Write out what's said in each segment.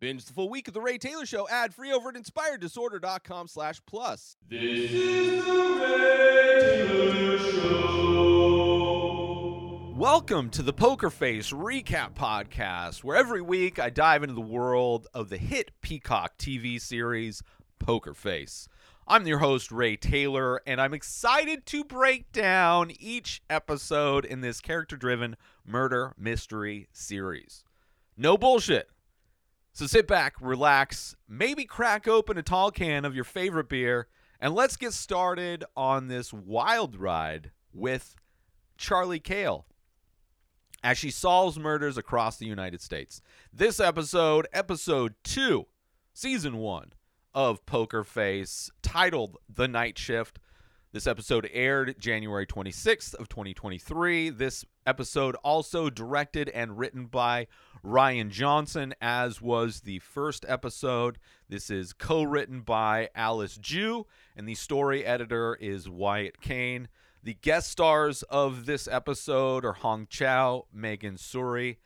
Binge the full week of The Ray Taylor Show ad free over at inspireddisorder.com slash plus. This is the Ray Taylor Show. Welcome to the Poker Face Recap Podcast, where every week I dive into the world of the hit Peacock TV series Poker Face. I'm your host, Ray Taylor, and I'm excited to break down each episode in this character driven murder mystery series. No bullshit. So sit back, relax, maybe crack open a tall can of your favorite beer, and let's get started on this wild ride with Charlie Cale as she solves murders across the United States. This episode, episode 2, season 1 of Poker Face, titled The Night Shift. This episode aired January 26th of 2023. This episode also directed and written by Rian Johnson, as was the first episode. This is co-written by Alice Ju and the story editor is Wyatt Cain. The guest stars of this episode are Hong Chau, Megan Suri,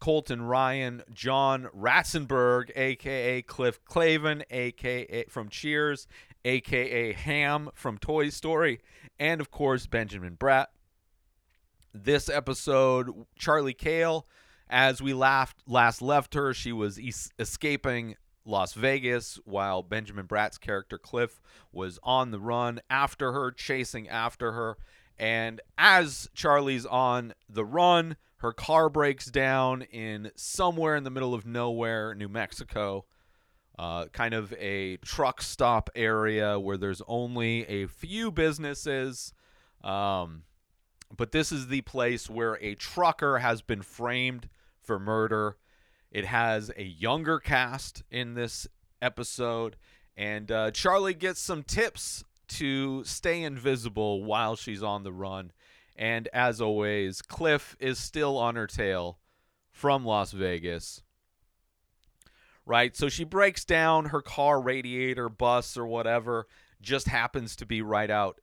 Colton Ryan, John Ratzenberg, aka Cliff Clavin, aka from Cheers, aka Hamm from Toy Story, and of course Benjamin Bratt. This episode, Charlie Cale, as we laughed, last left her, she was es- escaping Las Vegas while Benjamin Bratt's character Cliff was on the run after her, chasing after her. And as Charlie's on the run, her car breaks down in somewhere in the middle of nowhere, New Mexico. Uh, kind of a truck stop area where there's only a few businesses. Um, but this is the place where a trucker has been framed for murder. It has a younger cast in this episode, and uh, Charlie gets some tips to stay invisible while she's on the run. And as always, Cliff is still on her tail from Las Vegas. Right? So she breaks down her car radiator, bus, or whatever, just happens to be right out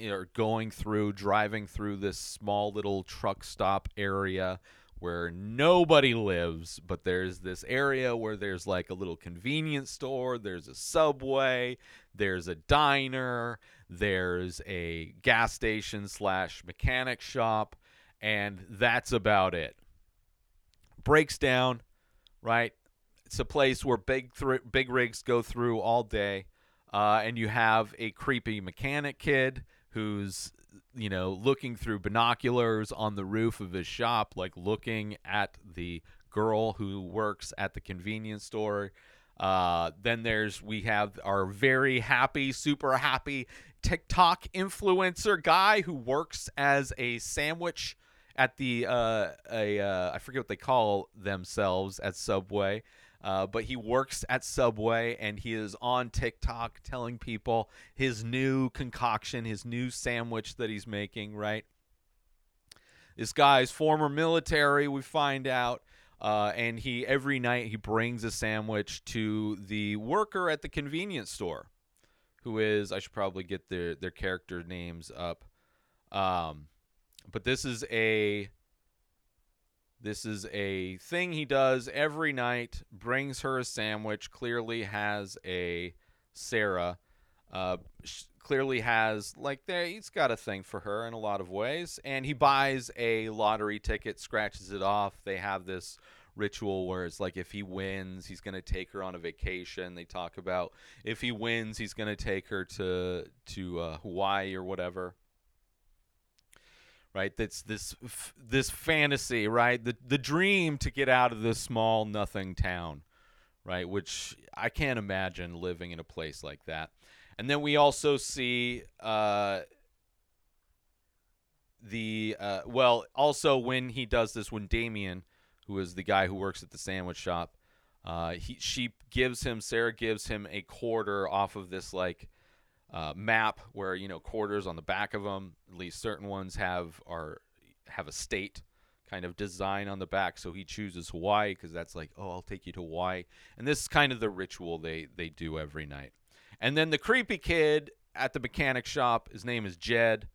or going through, driving through this small little truck stop area where nobody lives, but there's this area where there's like a little convenience store, there's a subway, there's a diner, there's a gas station slash mechanic shop, and that's about it. Breaks down, right? It's a place where big thr big rigs go through all day, uh, and you have a creepy mechanic kid who's you know, looking through binoculars on the roof of his shop, like looking at the girl who works at the convenience store. Uh, then there's we have our very happy, super happy TikTok influencer guy who works as a sandwich at the uh, a uh, I forget what they call themselves at Subway. Uh, but he works at Subway and he is on TikTok telling people his new concoction, his new sandwich that he's making, right? This guy's former military, we find out. Uh, and he every night he brings a sandwich to the worker at the convenience store, who is I should probably get their their character names up. Um, but this is a this is a thing he does every night, brings her a sandwich, clearly has a Sarah, uh, clearly has, like, there, he's got a thing for her in a lot of ways. And he buys a lottery ticket, scratches it off. They have this ritual where it's like if he wins, he's going to take her on a vacation. They talk about if he wins, he's going to take her to, to uh, Hawaii or whatever right? That's this this fantasy right? The the dream to get out of this small nothing town right? Which i can't imagine living in a place like that. And then we also see uh the uh well also when he does this when damien who is the guy who works at the sandwich shop uh he she gives him sarah gives him a quarter off of this like uh, map where you know quarters on the back of them. At least certain ones have are have a state kind of design on the back. So he chooses Hawaii because that's like, oh, I'll take you to Hawaii. And this is kind of the ritual they they do every night. And then the creepy kid at the mechanic shop. His name is Jed.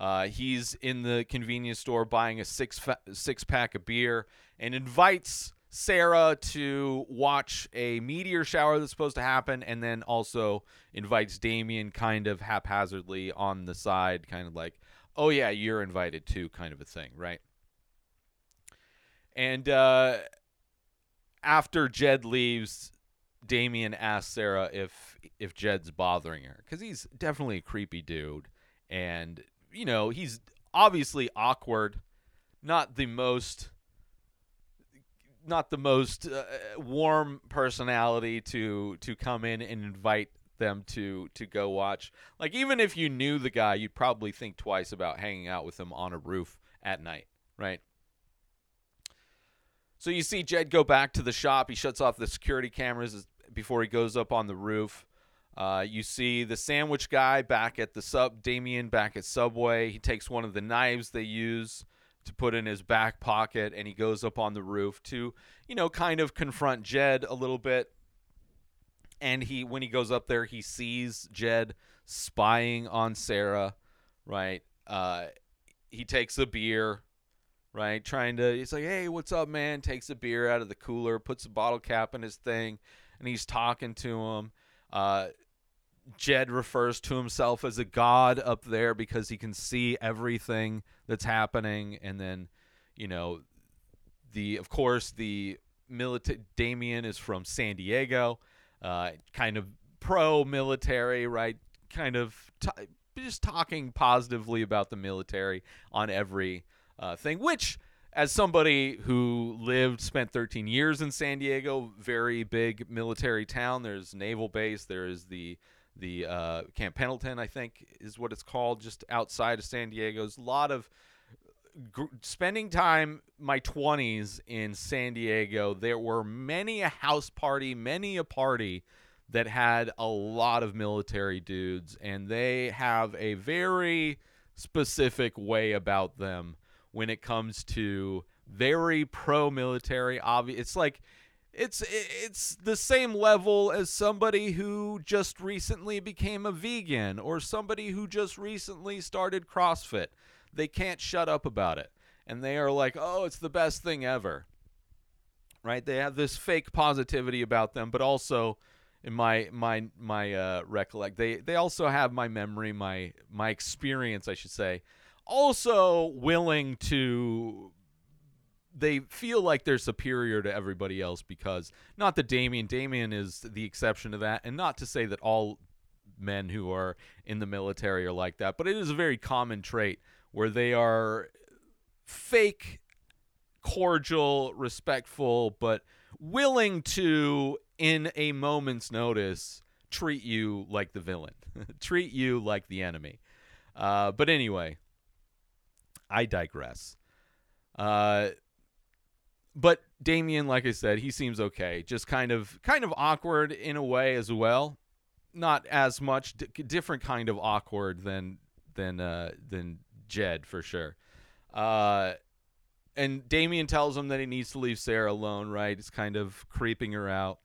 Uh, he's in the convenience store buying a six fa- six pack of beer and invites Sarah to watch a meteor shower that's supposed to happen, and then also invites Damien kind of haphazardly on the side, kind of like, oh, yeah, you're invited too, kind of a thing, right? And uh, after Jed leaves, Damien asks Sarah if if Jed's bothering her because he's definitely a creepy dude, and you know he's obviously awkward, not the most not the most uh, warm personality to to come in and invite them to to go watch. Like even if you knew the guy, you'd probably think twice about hanging out with him on a roof at night, right? So you see Jed go back to the shop. He shuts off the security cameras before he goes up on the roof. Uh, you see the sandwich guy back at the sub, Damien back at Subway. He takes one of the knives they use to put in his back pocket and he goes up on the roof to, you know, kind of confront Jed a little bit. And he, when he goes up there, he sees Jed spying on Sarah, right? Uh, he takes a beer, right? Trying to, he's like, hey, what's up, man? Takes a beer out of the cooler, puts a bottle cap in his thing, and he's talking to him. Uh, Jed refers to himself as a god up there because he can see everything that's happening, and then, you know, the of course the military Damien is from San Diego, uh, kind of pro-military, right? Kind of t- just talking positively about the military on every uh, thing, which as somebody who lived, spent 13 years in San Diego, very big military town. There's naval base. There is the the uh, Camp Pendleton, I think, is what it's called, just outside of San Diego. There's a lot of gr- spending time my 20s in San Diego. There were many a house party, many a party that had a lot of military dudes, and they have a very specific way about them when it comes to very pro-military. Obvious, it's like it's it's the same level as somebody who just recently became a vegan or somebody who just recently started CrossFit. They can't shut up about it, and they are like, "Oh, it's the best thing ever." Right? They have this fake positivity about them, but also in my my my uh, recollect, they they also have my memory, my my experience, I should say, also willing to they feel like they're superior to everybody else because not that Damien Damien is the exception to that and not to say that all men who are in the military are like that but it is a very common trait where they are fake cordial respectful but willing to in a moment's notice treat you like the villain treat you like the enemy uh, but anyway I digress. Uh, but Damien, like I said, he seems okay. Just kind of, kind of awkward in a way as well. Not as much, d- different kind of awkward than than uh, than Jed for sure. Uh, and Damien tells him that he needs to leave Sarah alone. Right? It's kind of creeping her out.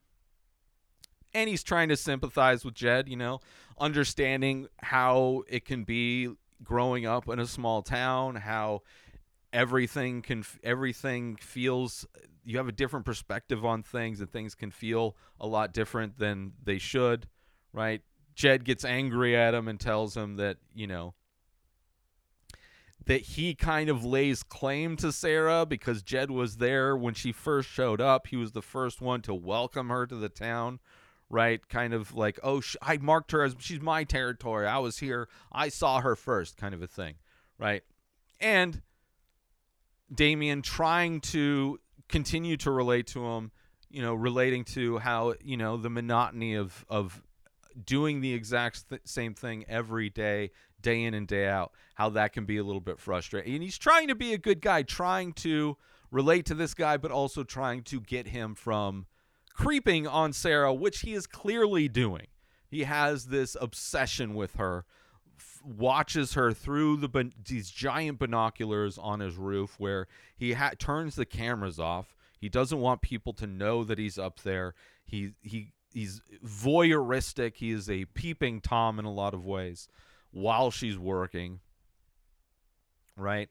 And he's trying to sympathize with Jed, you know, understanding how it can be growing up in a small town, how everything can everything feels you have a different perspective on things and things can feel a lot different than they should, right? Jed gets angry at him and tells him that, you know, that he kind of lays claim to Sarah because Jed was there when she first showed up. He was the first one to welcome her to the town, right? Kind of like, oh, sh- I marked her as she's my territory. I was here. I saw her first, kind of a thing, right? And Damien trying to continue to relate to him, you know, relating to how, you know, the monotony of, of doing the exact th- same thing every day, day in and day out, how that can be a little bit frustrating. And he's trying to be a good guy, trying to relate to this guy, but also trying to get him from creeping on Sarah, which he is clearly doing. He has this obsession with her, watches her through the these giant binoculars on his roof, where he ha- turns the cameras off. He doesn't want people to know that he's up there. He he he's voyeuristic. He is a peeping tom in a lot of ways while she's working. Right?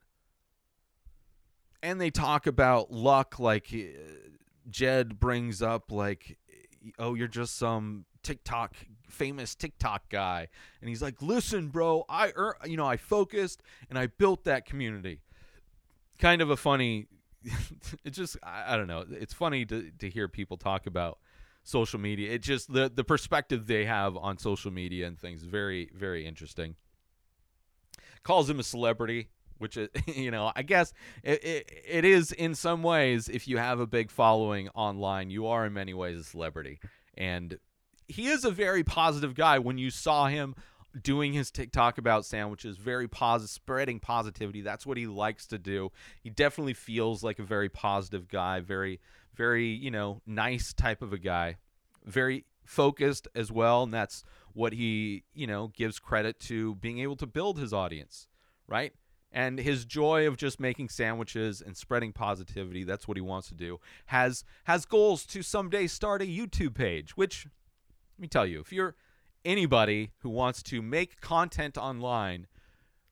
And they talk about luck like uh, Jed brings up like, "Oh, you're just some TikTok famous TikTok guy," and he's like, "Listen, bro, I er, you know I focused and I built that community." Kind of a funny. it's just I, I don't know. It's funny to to hear people talk about social media. It just the the perspective they have on social media and things very very interesting. Calls him a celebrity, which is you know I guess it, it, it is in some ways if you have a big following online, you are in many ways a celebrity, and he is a very positive guy. When you saw him doing his TikTok about sandwiches, very positive, spreading positivity. That's what he likes to do. He definitely feels like a very positive guy, very, very, you know, nice type of a guy, very focused as well. And that's what he, you know, gives credit to being able to build his audience, right? And his joy of just making sandwiches and spreading positivity, that's what he wants to do. Has has goals to someday start a YouTube page, which let me tell you, if you're anybody who wants to make content online,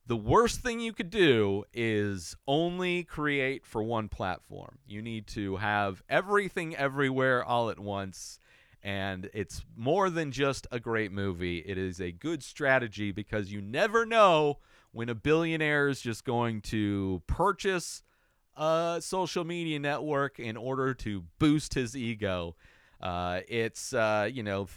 the worst thing you could do is only create for one platform. You need to have everything everywhere all at once. And it's more than just a great movie. It is a good strategy because you never know when a billionaire is just going to purchase a social media network in order to boost his ego. Uh, it's, uh, you know,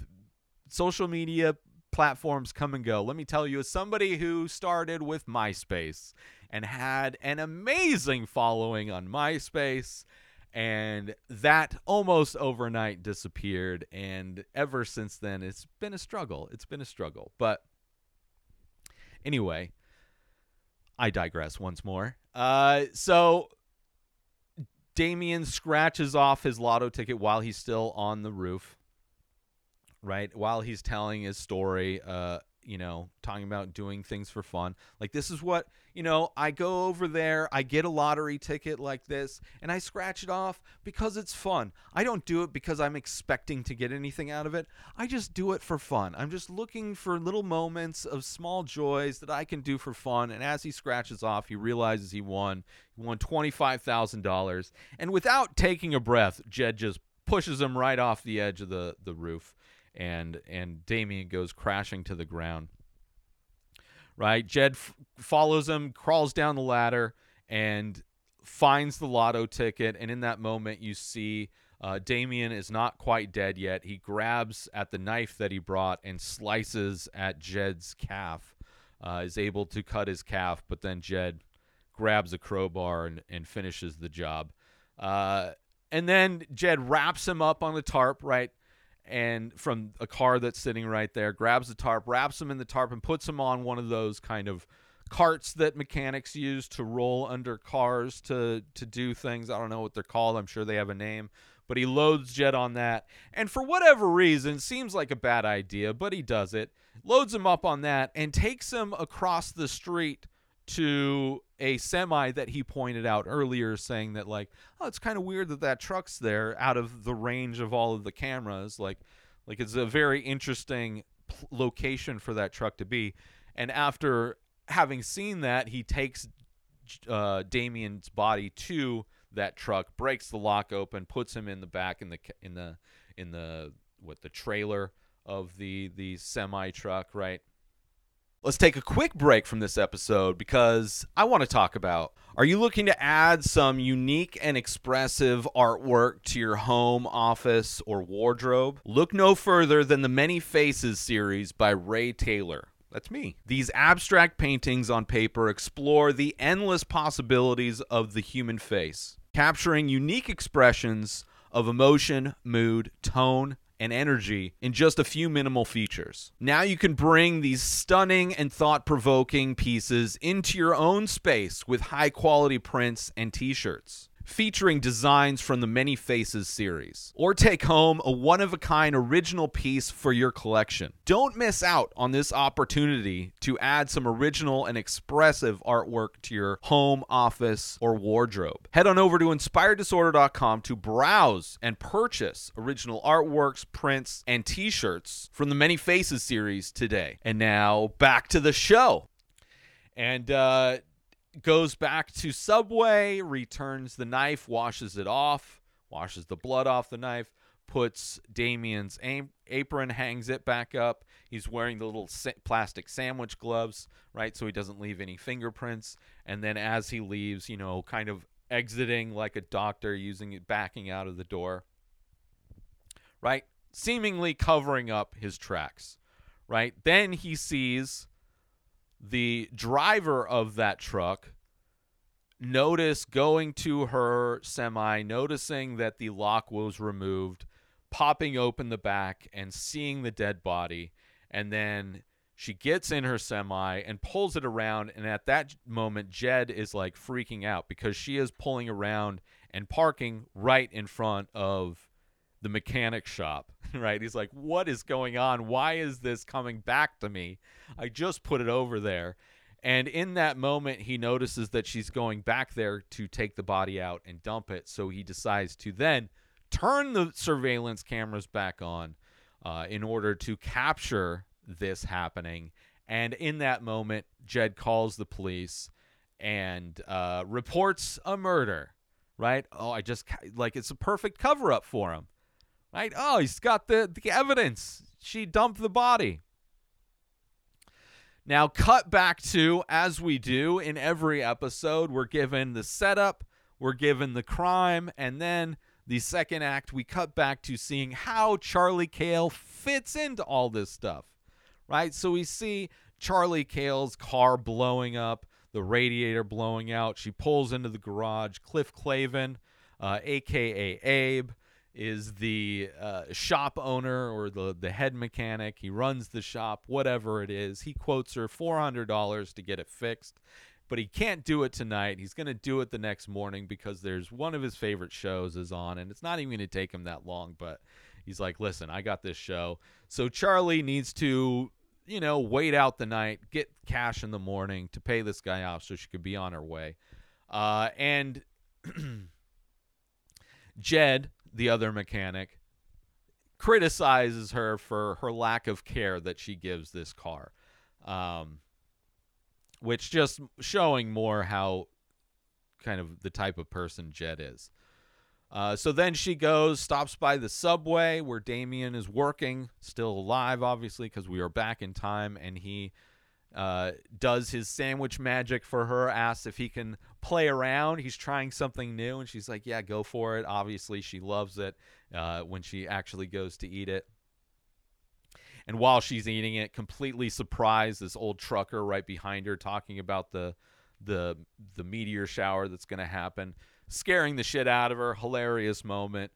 social media platforms come and go. Let me tell you, as somebody who started with MySpace and had an amazing following on MySpace, and that almost overnight disappeared. And ever since then, it's been a struggle. It's been a struggle. But anyway, I digress once more. Uh, so Damien scratches off his lotto ticket while he's still on the roof right? While he's telling his story, uh, you know, talking about doing things for fun. Like this is what, you know, I go over there, I get a lottery ticket like this, and I scratch it off because it's fun. I don't do it because I'm expecting to get anything out of it. I just do it for fun. I'm just looking for little moments of small joys that I can do for fun. And as he scratches off, he realizes he won. He won $25,000. And without taking a breath, Jed just pushes him right off the edge of the, the roof and and Damien goes crashing to the ground. Right, Jed f- follows him, crawls down the ladder, and finds the lotto ticket. And in that moment, you see uh, Damien is not quite dead yet. He grabs at the knife that he brought and slices at Jed's calf. Uh, is able to cut his calf, but then Jed grabs a crowbar and, and finishes the job. Uh, and then Jed wraps him up on the tarp, right? And from a car that's sitting right there, grabs the tarp, wraps him in the tarp, and puts him on one of those kind of carts that mechanics use to roll under cars to to do things. I don't know what they're called. I'm sure they have a name. But he loads Jed on that. And for whatever reason, seems like a bad idea, but he does it. Loads him up on that and takes him across the street to a semi that he pointed out earlier saying that like oh it's kind of weird that that truck's there out of the range of all of the cameras. Like like it's a very interesting p- location for that truck to be. And after having seen that he takes uh, Damien's body to that truck breaks the lock open puts him in the back in the in the in the what the trailer of the the semi truck right Let's take a quick break from this episode because I want to talk about are you looking to add some unique and expressive artwork to your home, office, or wardrobe? Look no further than the Many Faces series by Ray Taylor. That's me. These abstract paintings on paper explore the endless possibilities of the human face, capturing unique expressions of emotion, mood, tone, and energy in just a few minimal features. Now you can bring these stunning and thought provoking pieces into your own space with high quality prints and t shirts. Featuring designs from the Many Faces series. Or take home a one of a kind original piece for your collection. Don't miss out on this opportunity to add some original and expressive artwork to your home, office, or wardrobe. Head on over to inspireddisorder.com to browse and purchase original artworks, prints, and t shirts from the Many Faces series today. And now back to the show. And, uh, goes back to Subway, returns the knife, washes it off, washes the blood off the knife, puts Damien's apron, hangs it back up. He's wearing the little plastic sandwich gloves, right, so he doesn't leave any fingerprints. And then as he leaves, you know, kind of exiting like a doctor, using it, backing out of the door, right, seemingly covering up his tracks, right. Then he sees the driver of that truck notice going to her semi, noticing that the lock was removed, popping open the back and seeing the dead body. And then she gets in her semi and pulls it around. And at that moment, Jed is like freaking out because she is pulling around and parking right in front of the mechanic shop, right? He's like, What is going on? Why is this coming back to me? I just put it over there. And in that moment, he notices that she's going back there to take the body out and dump it. So he decides to then turn the surveillance cameras back on uh, in order to capture this happening. And in that moment, Jed calls the police and uh, reports a murder. Right? Oh, I just like it's a perfect cover up for him. Right? Oh, he's got the, the evidence. She dumped the body. Now, cut back to, as we do in every episode, we're given the setup, we're given the crime, and then the second act, we cut back to seeing how Charlie Cale fits into all this stuff, right? So we see Charlie Cale's car blowing up, the radiator blowing out. She pulls into the garage. Cliff Clavin, uh, aka Abe, is the uh, shop owner or the, the head mechanic. He runs the shop, whatever it is. He quotes her $400 to get it fixed, but he can't do it tonight. He's going to do it the next morning because there's one of his favorite shows is on, and it's not even going to take him that long, but he's like, listen, I got this show. So Charlie needs to, you know, wait out the night, get cash in the morning to pay this guy off so she could be on her way. Uh, and Jed, the other mechanic, criticizes her for her lack of care that she gives this car, um, which just showing more how kind of the type of person Jed is. Uh, so then she goes, stops by the subway where Damien is working, still alive, obviously, because we are back in time, and he uh, does his sandwich magic for her, asks if he can play around. He's trying something new, and she's like, Yeah, go for it. Obviously, she loves it uh, when she actually goes to eat it. And while she's eating it, completely surprised, this old trucker right behind her talking about the the the meteor shower that's going to happen, scaring the shit out of her. Hilarious moment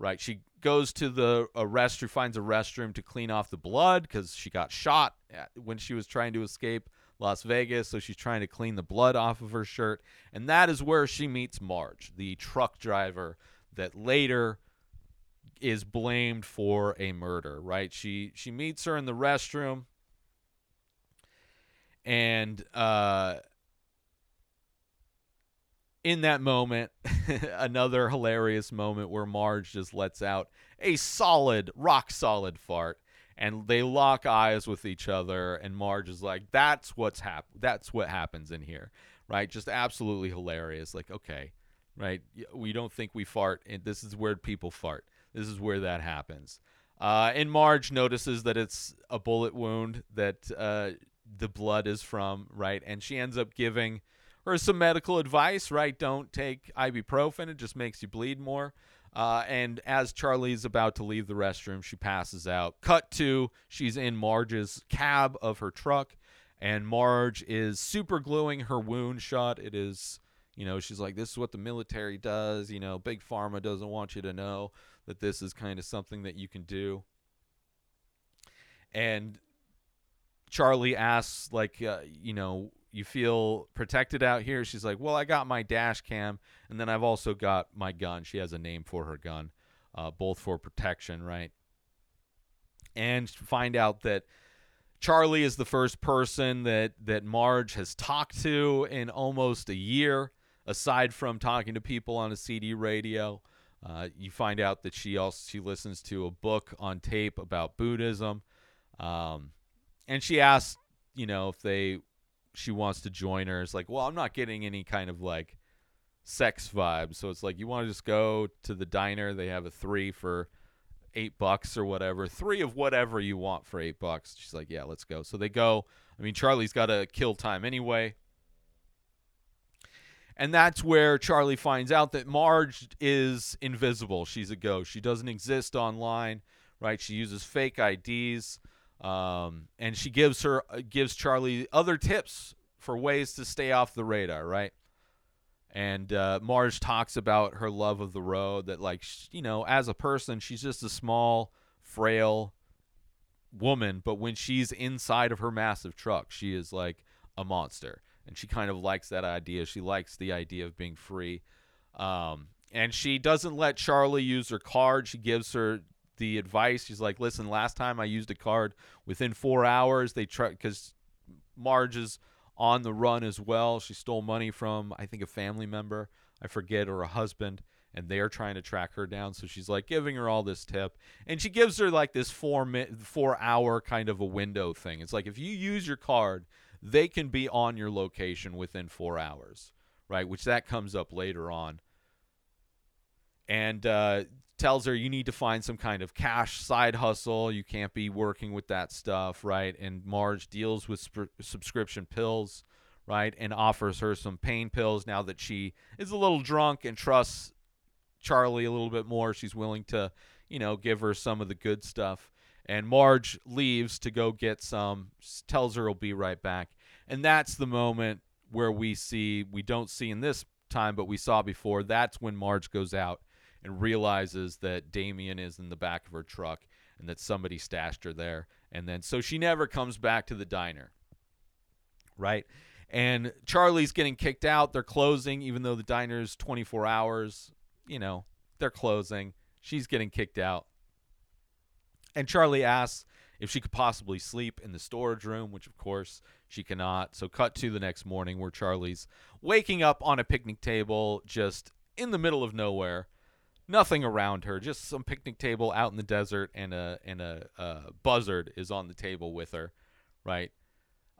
right? She goes to the a restroom, finds a restroom to clean off the blood because she got shot at, when she was trying to escape Las Vegas. So she's trying to clean the blood off of her shirt, and that is where she meets Marge, the truck driver that later is blamed for a murder. Right? She she meets her in the restroom, and uh, in that moment, another hilarious moment where Marge just lets out a solid, rock solid fart, and they lock eyes with each other. And Marge is like, "That's what's hap- That's what happens in here, right? Just absolutely hilarious. Like, okay, right? We don't think we fart, and this is where people fart. This is where that happens." Uh, and Marge notices that it's a bullet wound that uh, the blood is from, right? And she ends up giving or some medical advice, right? Don't take ibuprofen; it just makes you bleed more. Uh, and as Charlie's about to leave the restroom, she passes out. Cut to she's in Marge's cab of her truck, and Marge is super gluing her wound shut. It is, you know, she's like, "This is what the military does." You know, big pharma doesn't want you to know that this is kind of something that you can do. And Charlie asks, like, uh, you know, you feel protected out here? She's like, well, I got my dash cam, and then I've also got my gun. She has a name for her gun, uh, both for protection, right? And find out that Charlie is the first person that that Marge has talked to in almost a year, aside from talking to people on a CB radio. Uh, you find out that she also she listens to a book on tape about Buddhism, um, and she asks, you know, if they she wants to join her. It's like, well, I'm not getting any kind of like sex vibes. So it's like you want to just go to the diner. They have a three for eight bucks or whatever. Three of whatever you want for eight bucks. She's like, yeah, let's go. So they go. I mean, Charlie's got to kill time anyway. And that's where Charlie finds out that Marge is invisible. She's a ghost. She doesn't exist online, right? She uses fake IDs, um, and she gives her uh, gives Charlie other tips for ways to stay off the radar, right? And uh, Marge talks about her love of the road. That, like, you know, as a person, she's just a small, frail woman, but when she's inside of her massive truck, she is like a monster and she kind of likes that idea. She likes the idea of being free. Um, and she doesn't let Charlie use her card. She gives her the advice. She's like, "Listen, last time I used a card within four hours, they try because Marge is on the run as well. She stole money from I think a family member, I forget, or a husband." And they are trying to track her down, so she's like giving her all this tip, and she gives her like this four mi- four hour kind of a window thing. It's like if you use your card, they can be on your location within four hours, right? Which that comes up later on. And uh, tells her you need to find some kind of cash side hustle. You can't be working with that stuff, right? And Marge deals with sp- subscription pills, right? And offers her some pain pills now that she is a little drunk and trusts Charlie a little bit more. She's willing to, you know, give her some of the good stuff and Marge leaves to go get some, tells her he'll be right back. And that's the moment where we see, we don't see in this time, but we saw before, that's when Marge goes out and realizes that Damien is in the back of her truck and that somebody stashed her there. And then, so she never comes back to the diner, right? And Charlie's getting kicked out. They're closing, even though the diner's 24 hours. You know, they're closing. She's getting kicked out. And Charlie asks if she could possibly sleep in the storage room, which of course she cannot. So, cut to the next morning where Charlie's waking up on a picnic table just in the middle of nowhere. Nothing around her, just some picnic table out in the desert, and a and a, uh buzzard is on the table with her, right?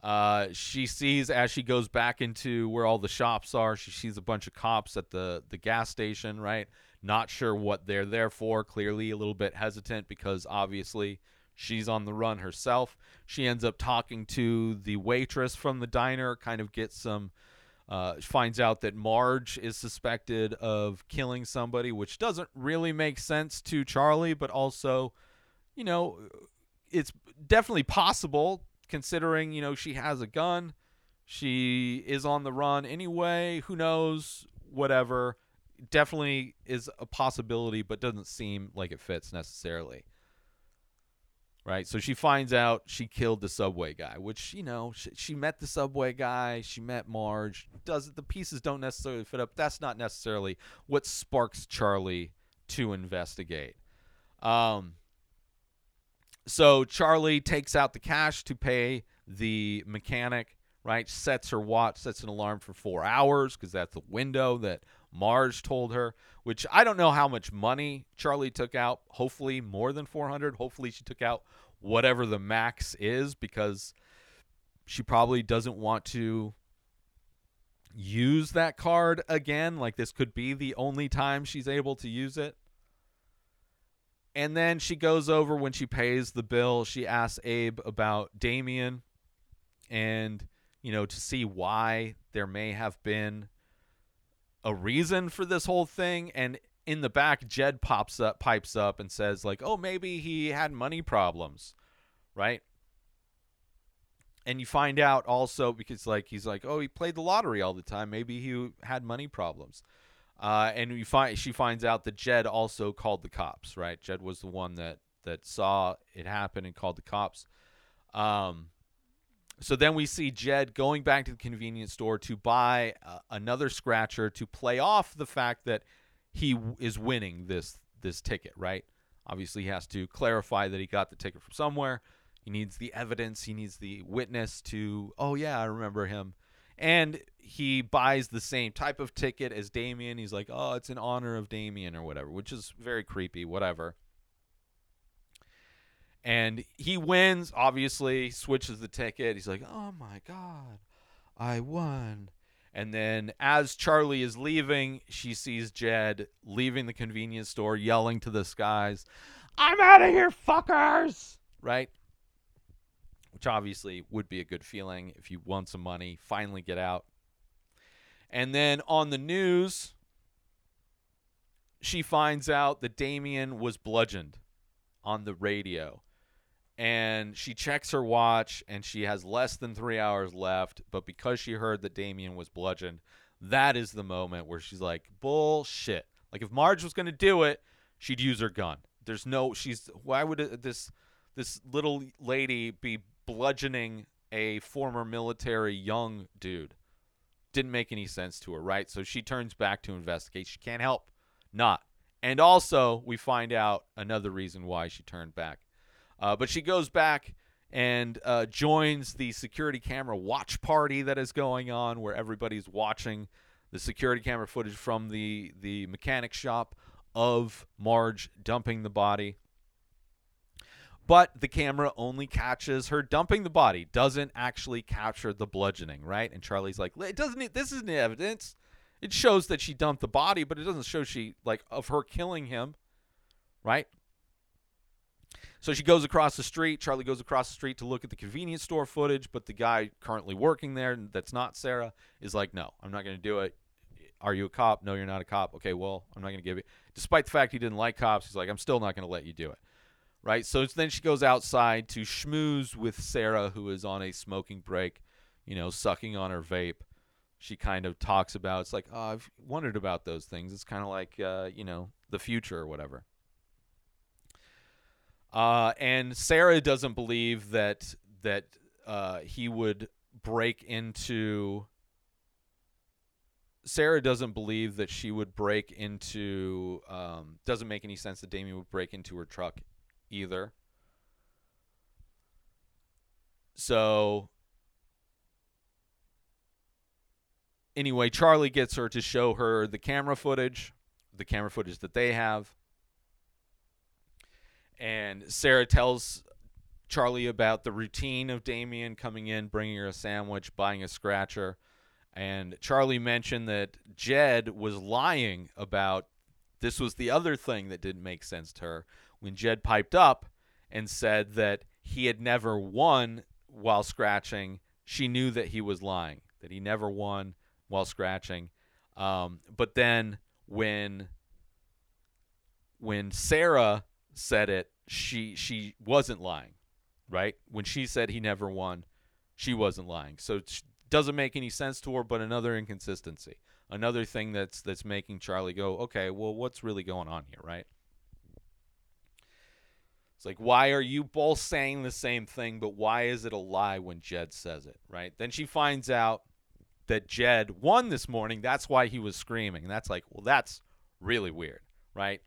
Uh, she sees as she goes back into where all the shops are. She sees a bunch of cops at the the gas station, right? Not sure what they're there for. Clearly, a little bit hesitant because obviously she's on the run herself. She ends up talking to the waitress from the diner, kind of gets some. Uh, finds out that Marge is suspected of killing somebody, which doesn't really make sense to Charlie, but also, you know, it's definitely possible considering you know she has a gun. She is on the run anyway. Who knows? Whatever. Definitely is a possibility but doesn't seem like it fits necessarily right? So she finds out she killed the subway guy which you know she, she met the subway guy she met marge does the pieces don't necessarily fit up. That's not necessarily what sparks charlie to investigate. Um so Charlie takes out the cash to pay the mechanic, right? Sets her watch, sets an alarm for four hours because that's the window that Marge told her. Which I don't know how much money Charlie took out. Hopefully more than four hundred. Hopefully she took out whatever the max is because she probably doesn't want to use that card again. Like this could be the only time she's able to use it. And then she goes over when she pays the bill. She asks Abe about Damien and, you know, to see why there may have been a reason for this whole thing. And in the back, Jed pops up, pipes up, and says, like, oh, maybe he had money problems, right? And you find out also because, like, he's like, oh, he played the lottery all the time. Maybe he had money problems. Uh, and you find she finds out that Jed also called the cops. Right, Jed was the one that that saw it happen and called the cops. Um, so then we see Jed going back to the convenience store to buy uh, another scratcher to play off the fact that he w- is winning this this ticket. Right, obviously he has to clarify that he got the ticket from somewhere. He needs the evidence. He needs the witness to. Oh yeah, I remember him and he buys the same type of ticket as Damien. He's like, "Oh, it's in honor of Damien or whatever," which is very creepy, whatever. And he wins, obviously, switches the ticket. He's like, "Oh my god, I won." And then as Charlie is leaving, she sees Jed leaving the convenience store, yelling to the skies, I'm out of here, fuckers! Right? Which obviously would be a good feeling if you won some money, finally get out. And then on the news, she finds out that Damien was bludgeoned on the radio. And she checks her watch and she has less than three hours left. But because she heard that Damien was bludgeoned, that is the moment where she's like, bullshit. Like if Marge was to do it, she'd use her gun. There's no, she's, why would this, this little lady be bludgeoning a former military young dude? Didn't make any sense to her, right? So she turns back to investigate. She can't help not. And also, we find out another reason why she turned back. Uh, but she goes back and uh, joins the security camera watch party that is going on, where everybody's watching the security camera footage from the the mechanic shop of Marge dumping the body. But the camera only catches her dumping the body, doesn't actually capture the bludgeoning, right? And Charlie's like, "It doesn't. This isn't evidence. It shows that she dumped the body, but it doesn't show she like of her killing him, right?" So she goes across the street. Charlie goes across the street to look at the convenience store footage, but the guy currently working there, that's not Sarah, is like, "No, I'm not going to do it. Are you a cop? No, you're not a cop. Okay, well, I'm not going to give you." Despite the fact he didn't like cops, he's like, "I'm still not going to let you do it." Right? So then she goes outside to schmooze with Sarah, who is on a smoking break, you know, sucking on her vape. She kind of talks about it's like, "Oh, I've wondered about those things. It's kind of like, uh, you know, the future or whatever." Uh, and Sarah doesn't believe that that uh, he would break into. Sarah doesn't believe that she would break into. Um, doesn't make any sense that Damien would break into her truck, either. So. Anyway, Charlie gets her to show her the camera footage, the camera footage that they have and Sarah tells Charlie about the routine of Damien coming in, bringing her a sandwich, buying a scratcher. And Charlie mentioned that Jed was lying about this was the other thing that didn't make sense to her when Jed piped up and said that he had never won while scratching. She knew that he was lying, that he never won while scratching. Um, but then when when Sarah said it, she she wasn't lying, right? When she said he never won, she wasn't lying. So it doesn't make any sense to her, but another inconsistency, another thing that's that's making Charlie go, okay, well, what's really going on here, right? It's like, why are you both saying the same thing, but why is it a lie when Jed says it, right? Then she finds out that Jed won this morning. That's why he was screaming. And that's like, well, that's really weird, right?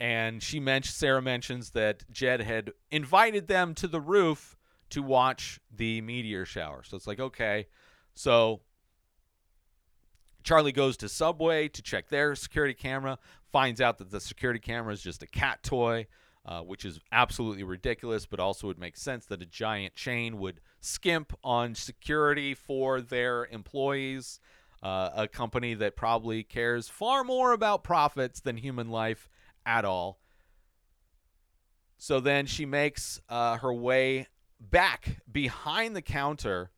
And she mentioned Sarah mentions that Jed had invited them to the roof to watch the meteor shower. So it's like okay, so Charlie goes to Subway to check their security camera, finds out that the security camera is just a cat toy, uh, which is absolutely ridiculous, but also would make sense that a giant chain would skimp on security for their employees. Uh, a company that probably cares far more about profits than human life at all. So then she makes uh, her way back behind the counter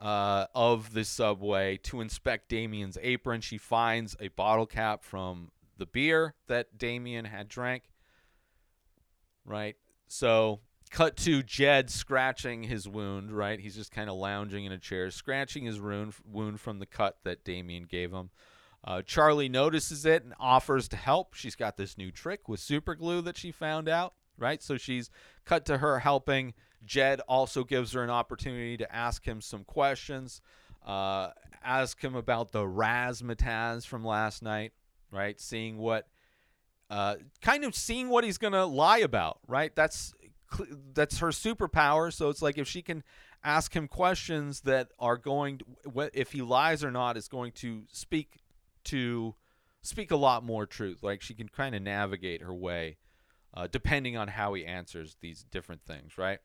uh, of the subway to inspect Damien's apron. She finds a bottle cap from the beer that Damien had drank. Right. So cut to Jed scratching his wound. Right. He's just kind of lounging in a chair, scratching his wound wound from the cut that Damien gave him. Uh, Charlie notices it and offers to help. She's got this new trick with super glue that she found out, right? So she's cut to her helping. Jed also gives her an opportunity to ask him some questions, uh, ask him about the razzmatazz from last night, right? Seeing what, uh, kind of seeing what he's gonna lie about, right? That's that's her superpower. So it's like if she can ask him questions that are going, to, if he lies or not, is going to speak to speak a lot more truth. Like she can kind of navigate her way, uh, depending on how he answers these different things, right?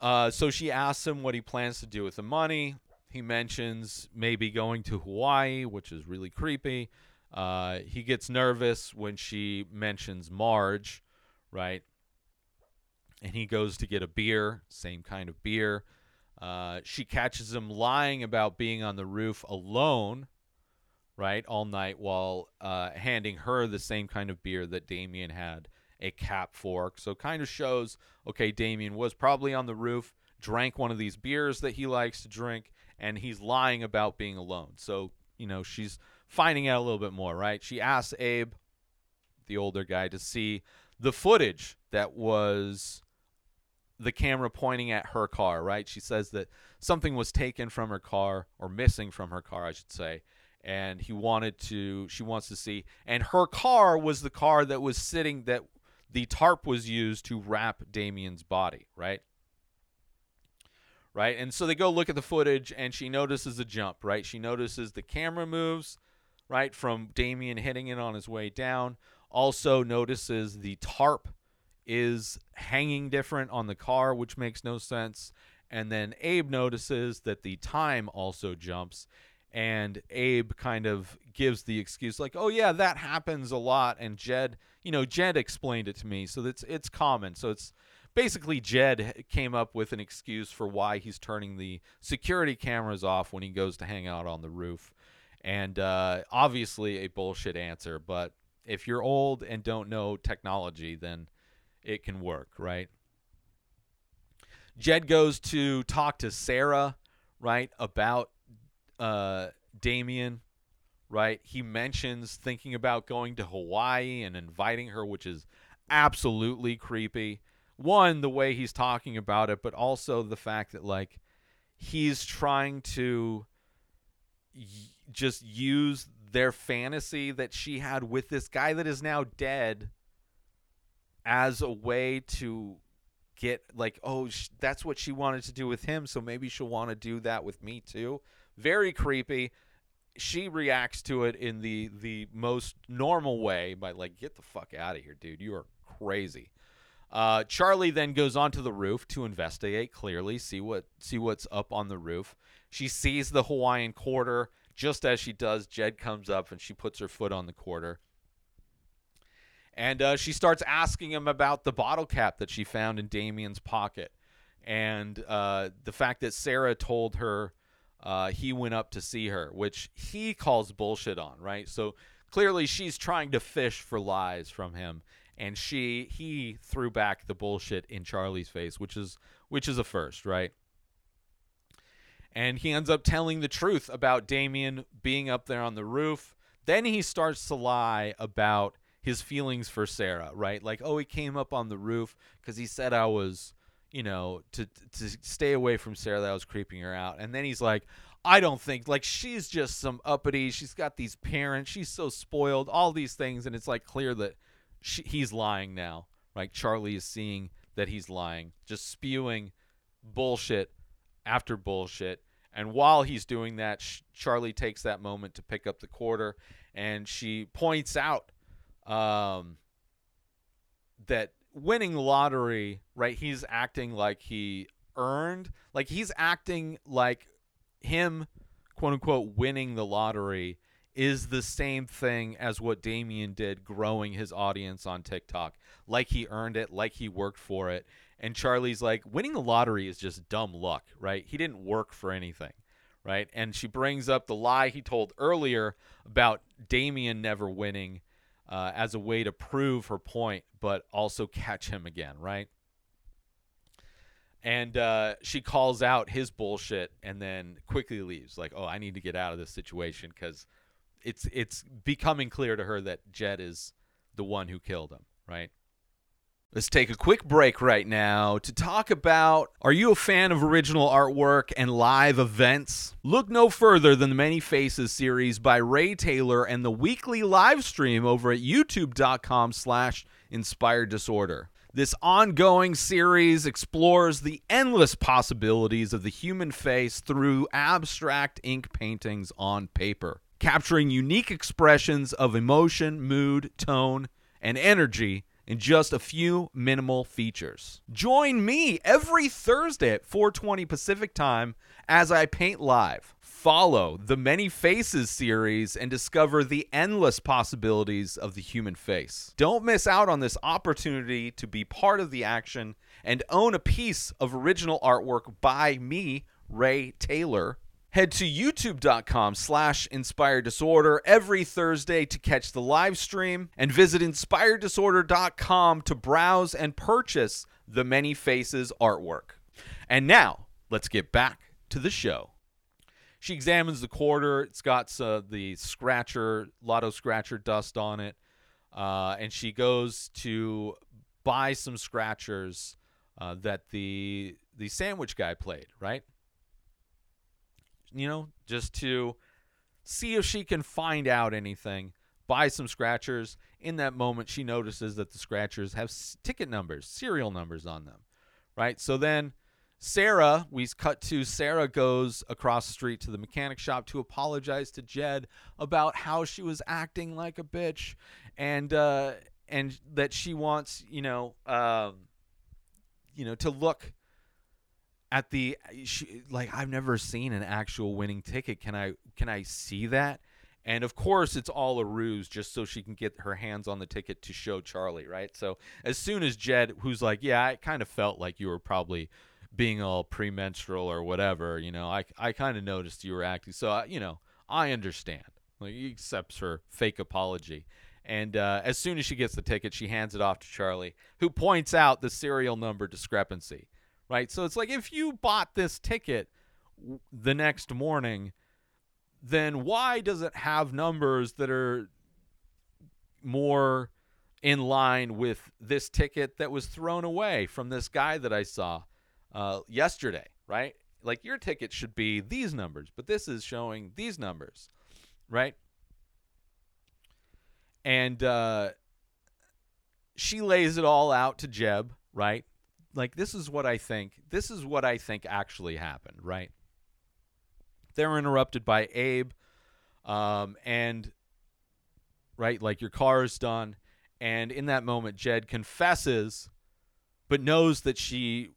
Uh, so she asks him what he plans to do with the money. He mentions maybe going to Hawaii, which is really creepy. Uh, he gets nervous when she mentions Marge, right? And he goes to get a beer, same kind of beer. Uh, she catches him lying about being on the roof alone, right, all night while uh, handing her the same kind of beer that Damien had a cap fork. So kind of shows, okay, Damien was probably on the roof, drank one of these beers that he likes to drink, and he's lying about being alone. So, you know, she's finding out a little bit more, right? She asks Abe, the older guy, to see the footage that was the camera pointing at her car, right? She says that something was taken from her car or missing from her car, I should say. And he wanted to, she wants to see. And her car was the car that was sitting, that the tarp was used to wrap Damien's body, right? Right? And so they go look at the footage and she notices a jump, right? She notices the camera moves, right, from Damien hitting it on his way down. Also notices the tarp is hanging different on the car, which makes no sense. And then Abe notices that the time also jumps. And Abe kind of gives the excuse, like, "Oh yeah, that happens a lot." And Jed, you know, Jed explained it to me, so it's it's common. So it's basically Jed came up with an excuse for why he's turning the security cameras off when he goes to hang out on the roof, and uh, obviously a bullshit answer. But if you're old and don't know technology, then it can work, right? Jed goes to talk to Sarah, right, about uh, Damien, right? He mentions thinking about going to Hawaii and inviting her, which is absolutely creepy. One, the way he's talking about it, but also the fact that, like, he's trying to y- just use their fantasy that she had with this guy that is now dead as a way to get like oh sh- that's what she wanted to do with him so maybe she'll want to do that with me too. Very creepy. She reacts to it in the the most normal way by like get the fuck out of here dude. You are crazy. Uh, charlie then goes onto the roof to investigate clearly see what see what's up on the roof. She sees the hawaiian quarter. Just as she does jed comes up and she puts her foot on the quarter and uh, she starts asking him about the bottle cap that she found in Damien's pocket. And uh, the fact that Sarah told her uh, he went up to see her, which he calls bullshit on, right? So clearly she's trying to fish for lies from him. And she he threw back the bullshit in Charlie's face, which is which is a first, right? And he ends up telling the truth about Damien being up there on the roof. Then he starts to lie about his feelings for Sarah, right? Like, oh, he came up on the roof because he said I was, you know, to to stay away from Sarah that I was creeping her out. And then he's like, I don't think like she's just some uppity. She's got these parents. She's so spoiled. All these things, and it's like clear that she, he's lying now. Right? Charlie is seeing that he's lying, just spewing bullshit after bullshit. And while he's doing that, Charlie takes that moment to pick up the quarter, and she points out um, that winning lottery, right? He's acting like he earned, like he's acting like him, quote unquote, winning the lottery is the same thing as what Damien did growing his audience on TikTok. Like he earned it, like he worked for it. And Charlie's like, winning the lottery is just dumb luck, right? He didn't work for anything, right? And she brings up the lie he told earlier about Damien never winning uh, as a way to prove her point, but also catch him again, right? And uh, she calls out his bullshit and then quickly leaves. Like, oh, I need to get out of this situation because it's it's becoming clear to her that Jed is the one who killed him, right? Let's take a quick break right now to talk about Are you a fan of original artwork and live events? Look no further than the Many Faces series by Ray Taylor and the weekly live stream over at youtube.com slash inspired disorder. This ongoing series explores the endless possibilities of the human face through abstract ink paintings on paper, capturing unique expressions of emotion, mood, tone, and energy in just a few minimal features. Join me every Thursday at 4:20 Pacific Time as I paint live. Follow the Many Faces series and discover the endless possibilities of the human face. Don't miss out on this opportunity to be part of the action and own a piece of original artwork by me, Ray Taylor. Head to youtube.com slash inspired disorder every Thursday to catch the live stream and visit inspireddisorder.com to browse and purchase the Many Faces artwork. And now, let's get back to the show. She examines the quarter. It's got uh, the scratcher, lotto scratcher dust on it. Uh, and she goes to buy some scratchers uh, that the the sandwich guy played, right? You know, just to see if she can find out anything. Buy some scratchers. In that moment, she notices that the scratchers have ticket numbers, serial numbers on them, right? So then Sarah, we cut to Sarah goes across the street to the mechanic shop to apologize to Jed about how she was acting like a bitch, and uh, and that she wants you know um, you know to look at the she, like I've never seen an actual winning ticket. Can I can I see that? And of course, it's all a ruse just so she can get her hands on the ticket to show Charlie, right? So as soon as Jed, who's like, yeah, I kind of felt like you were probably being all premenstrual or whatever, you know, I, I kind of noticed you were acting. So, I, you know, I understand. Like, he accepts her fake apology. And uh, as soon as she gets the ticket, she hands it off to Charlie, who points out the serial number discrepancy, right? So it's like if you bought this ticket the next morning, then why does it have numbers that are more in line with this ticket that was thrown away from this guy that I saw uh, yesterday, right? Like your ticket should be these numbers, but this is showing these numbers, right? And uh, she lays it all out to Jed, right? Like this is what I think. This is what I think actually happened, right? They're interrupted by Abe, um, and right, like your car is done, and in that moment, Jed confesses, but knows that she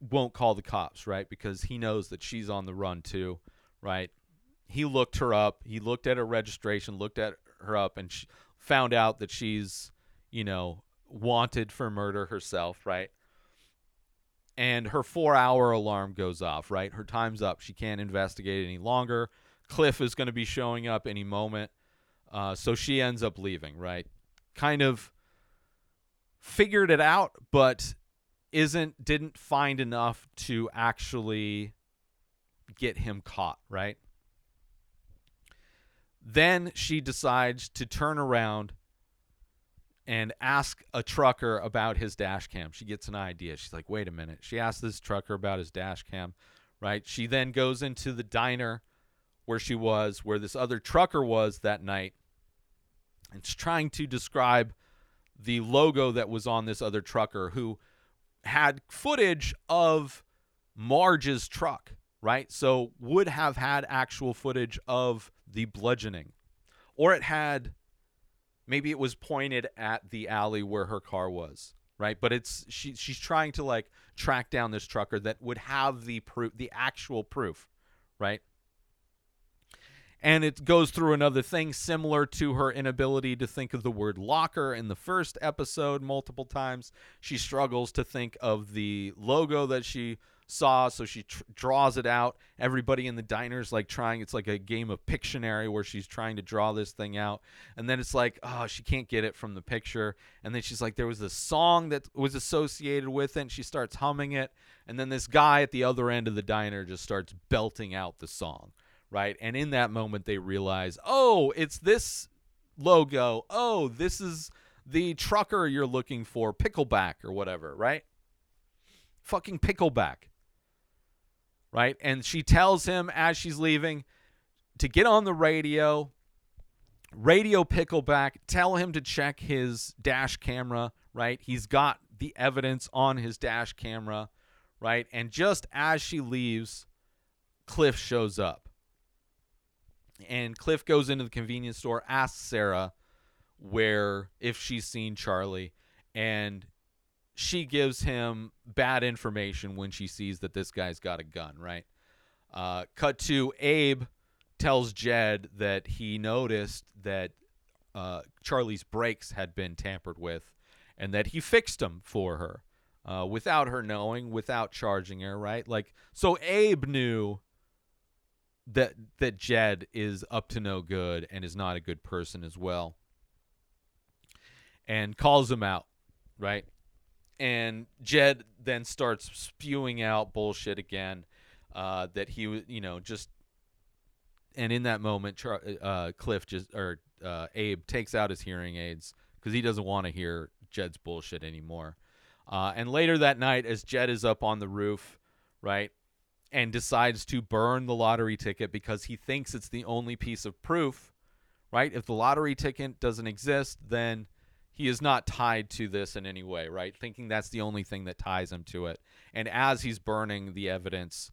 won't call the cops, right? Because he knows that she's on the run too, right? He looked her up. He looked at her registration, looked at her up, and found out that she's, you know, wanted for murder herself, right? And her four hour alarm goes off, right? Her time's up. She can't investigate any longer. Cliff is going to be showing up any moment. Uh, so she ends up leaving, right? Kind of figured it out, but isn't didn't find enough to actually get him caught, right? Then she decides to turn around and ask a trucker about his dash cam. She gets an idea. She's like, "Wait a minute." She asks this trucker about his dash cam, right? She then goes into the diner where she was, where this other trucker was that night. And she's trying to describe the logo that was on this other trucker who had footage of Marge's truck, right? So would have had actual footage of the bludgeoning. Or it had maybe it was pointed at the alley where her car was, right? But it's she she's trying to like track down this trucker that would have the proof the actual proof, right? And it goes through another thing similar to her inability to think of the word locker in the first episode multiple times. She struggles to think of the logo that she saw, so she tr- draws it out. Everybody in the diner's like trying, it's like a game of Pictionary where she's trying to draw this thing out. And then it's like, oh, she can't get it from the picture. And then she's like, there was a song that was associated with it, and she starts humming it. And then this guy at the other end of the diner just starts belting out the song right? And in that moment, they realize, oh, it's this logo. Oh, this is the trucker you're looking for, Pickleback or whatever, right? Fucking Pickleback, right? And she tells him as she's leaving to get on the radio, radio Pickleback, tell him to check his dash camera, right? He's got the evidence on his dash camera, right? And just as she leaves, Cliff shows up and Cliff goes into the convenience store, asks Sarah where if she's seen Charlie, and she gives him bad information when she sees that this guy's got a gun, right? Uh, cut to Abe tells Jed that he noticed that uh, Charlie's brakes had been tampered with and that he fixed them for her uh, without her knowing, without charging her, right? Like, so Abe knew that that Jed is up to no good and is not a good person as well, and calls him out, right? And Jed then starts spewing out bullshit again uh, that he you know, just. And in that moment, uh, Cliff just or uh, Abe takes out his hearing aids because he doesn't want to hear Jed's bullshit anymore. Uh, and later that night, as Jed is up on the roof, right, and decides to burn the lottery ticket because he thinks it's the only piece of proof, right? If the lottery ticket doesn't exist, then he is not tied to this in any way, right? Thinking that's the only thing that ties him to it. And as he's burning the evidence,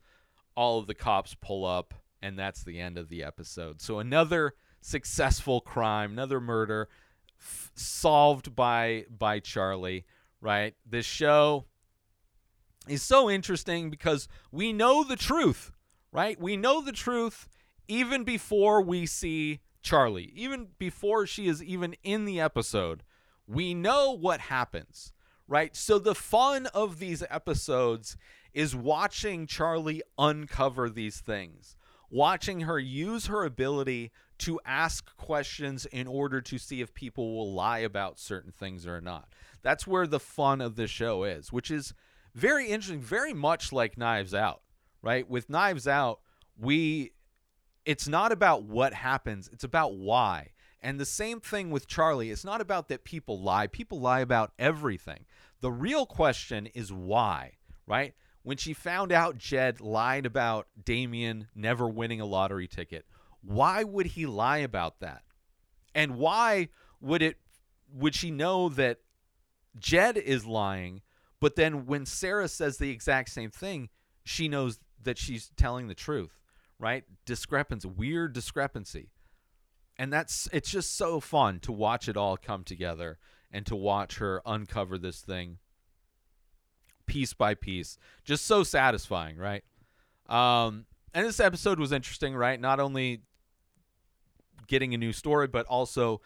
all of the cops pull up, and that's the end of the episode. So another successful crime, another murder f- solved by by Charlie, right? This show is so interesting because we know the truth, right? We know the truth even before we see Charlie, even before she is even in the episode. We know what happens, right? So the fun of these episodes is watching Charlie uncover these things, watching her use her ability to ask questions in order to see if people will lie about certain things or not. That's where the fun of the show is, which is very interesting, very much like Knives Out, right? With Knives Out, we it's not about what happens, it's about why. And the same thing with Charlie. It's not about that people lie. People lie about everything. The real question is why, right? When she found out Jed lied about Damien never winning a lottery ticket, why would he lie about that? And why would it would she know that Jed is lying, but then when Sarah says the exact same thing, she knows that she's telling the truth, right? Discrepancy, weird discrepancy. And that's it's just so fun to watch it all come together and to watch her uncover this thing piece by piece. Just so satisfying, right? Um and this episode was interesting, right? Not only getting a new story, but also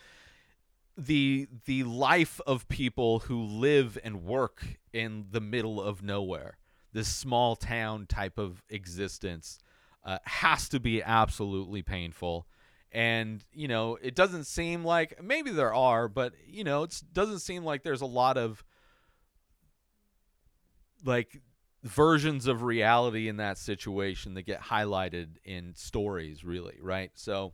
the the life of people who live and work in the middle of nowhere. This small town type of existence uh, has to be absolutely painful. And you know, it doesn't seem like maybe there are, but you know, it doesn't seem like there's a lot of like versions of reality in that situation that get highlighted in stories really right? So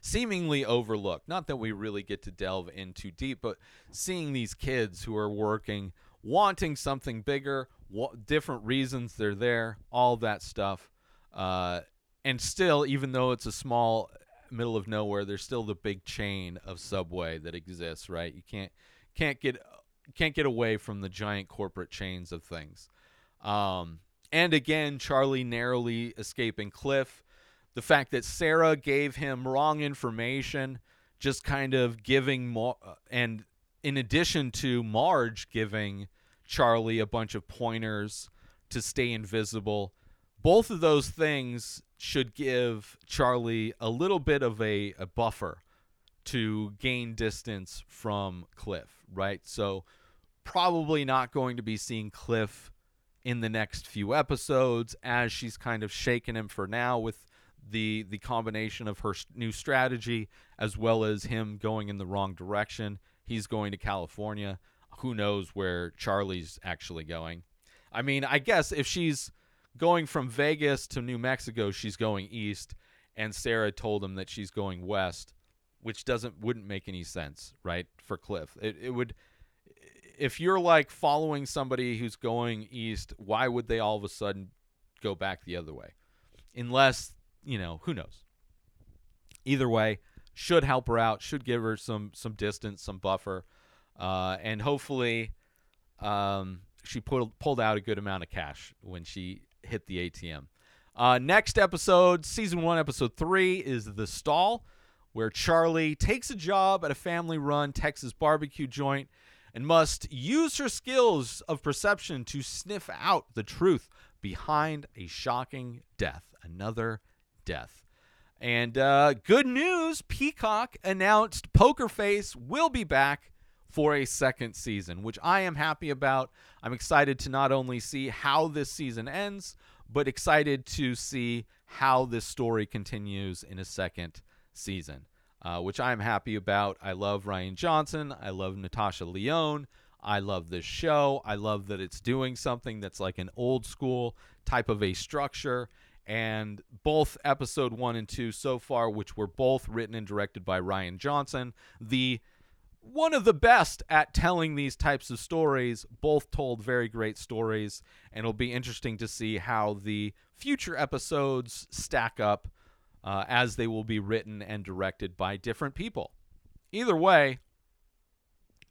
seemingly overlooked. Not that we really get to delve in too deep but seeing these kids who are working wanting something bigger wa- different reasons they're there all that stuff uh, and still even though it's a small middle of nowhere there's still the big chain of subway that exists right you can't can't get can't get away from the giant corporate chains of things. Um, and again, Charlie narrowly escaping Cliff. The fact that Sarah gave him wrong information, just kind of giving more, and in addition to Marge giving Charlie a bunch of pointers to stay invisible, both of those things should give Charlie a little bit of a, a buffer to gain distance from Cliff, right? So probably not going to be seeing Cliff in the next few episodes as she's kind of shaken him for now with the the combination of her new strategy as well as him going in the wrong direction. He's going to California. Who knows where Charlie's actually going? I mean, I guess if she's going from Vegas to New Mexico, she's going east and Sarah told him that she's going west, which doesn't wouldn't make any sense, right? For Cliff. It it would if you're like following somebody who's going east, why would they all of a sudden go back the other way? Unless, you know, who knows. Either way, should help her out, should give her some some distance, some buffer, uh, and hopefully, um, she pulled pulled out a good amount of cash when she hit the ATM. Uh, next episode, season one, episode three, is the stall, where Charlie takes a job at a family-run Texas barbecue joint and must use her skills of perception to sniff out the truth behind a shocking death. Another death. And uh, good news Peacock announced Poker Face will be back for a second season, which I am happy about. I'm excited to not only see how this season ends, but excited to see how this story continues in a second season, uh, which I'm happy about. I love Rian Johnson. I love Natasha Lyonne. I love this show. I love that it's doing something that's like an old school type of a structure and both episode one and two so far, which were both written and directed by Rian Johnson, the one of the best at telling these types of stories, both told very great stories, and it'll be interesting to see how the future episodes stack up uh, as they will be written and directed by different people. Either way,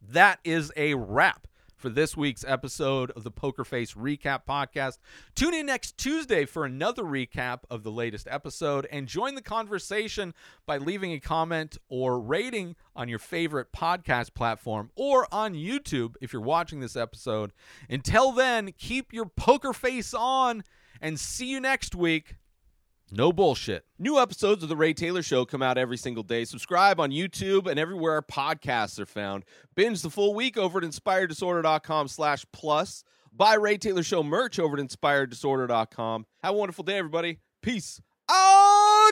that is a wrap for this week's episode of the Poker Face Recap Podcast. Tune in next Tuesday for another recap of the latest episode and join the conversation by leaving a comment or rating on your favorite podcast platform or on YouTube if you're watching this episode. Until then, keep your poker face on and see you next week. No bullshit. New episodes of The Ray Taylor Show come out every single day. Subscribe on YouTube and everywhere our podcasts are found. Binge the full week over at inspireddisorder.com slash plus. Buy Ray Taylor Show merch over at inspireddisorder.com. Have a wonderful day, everybody. Peace out!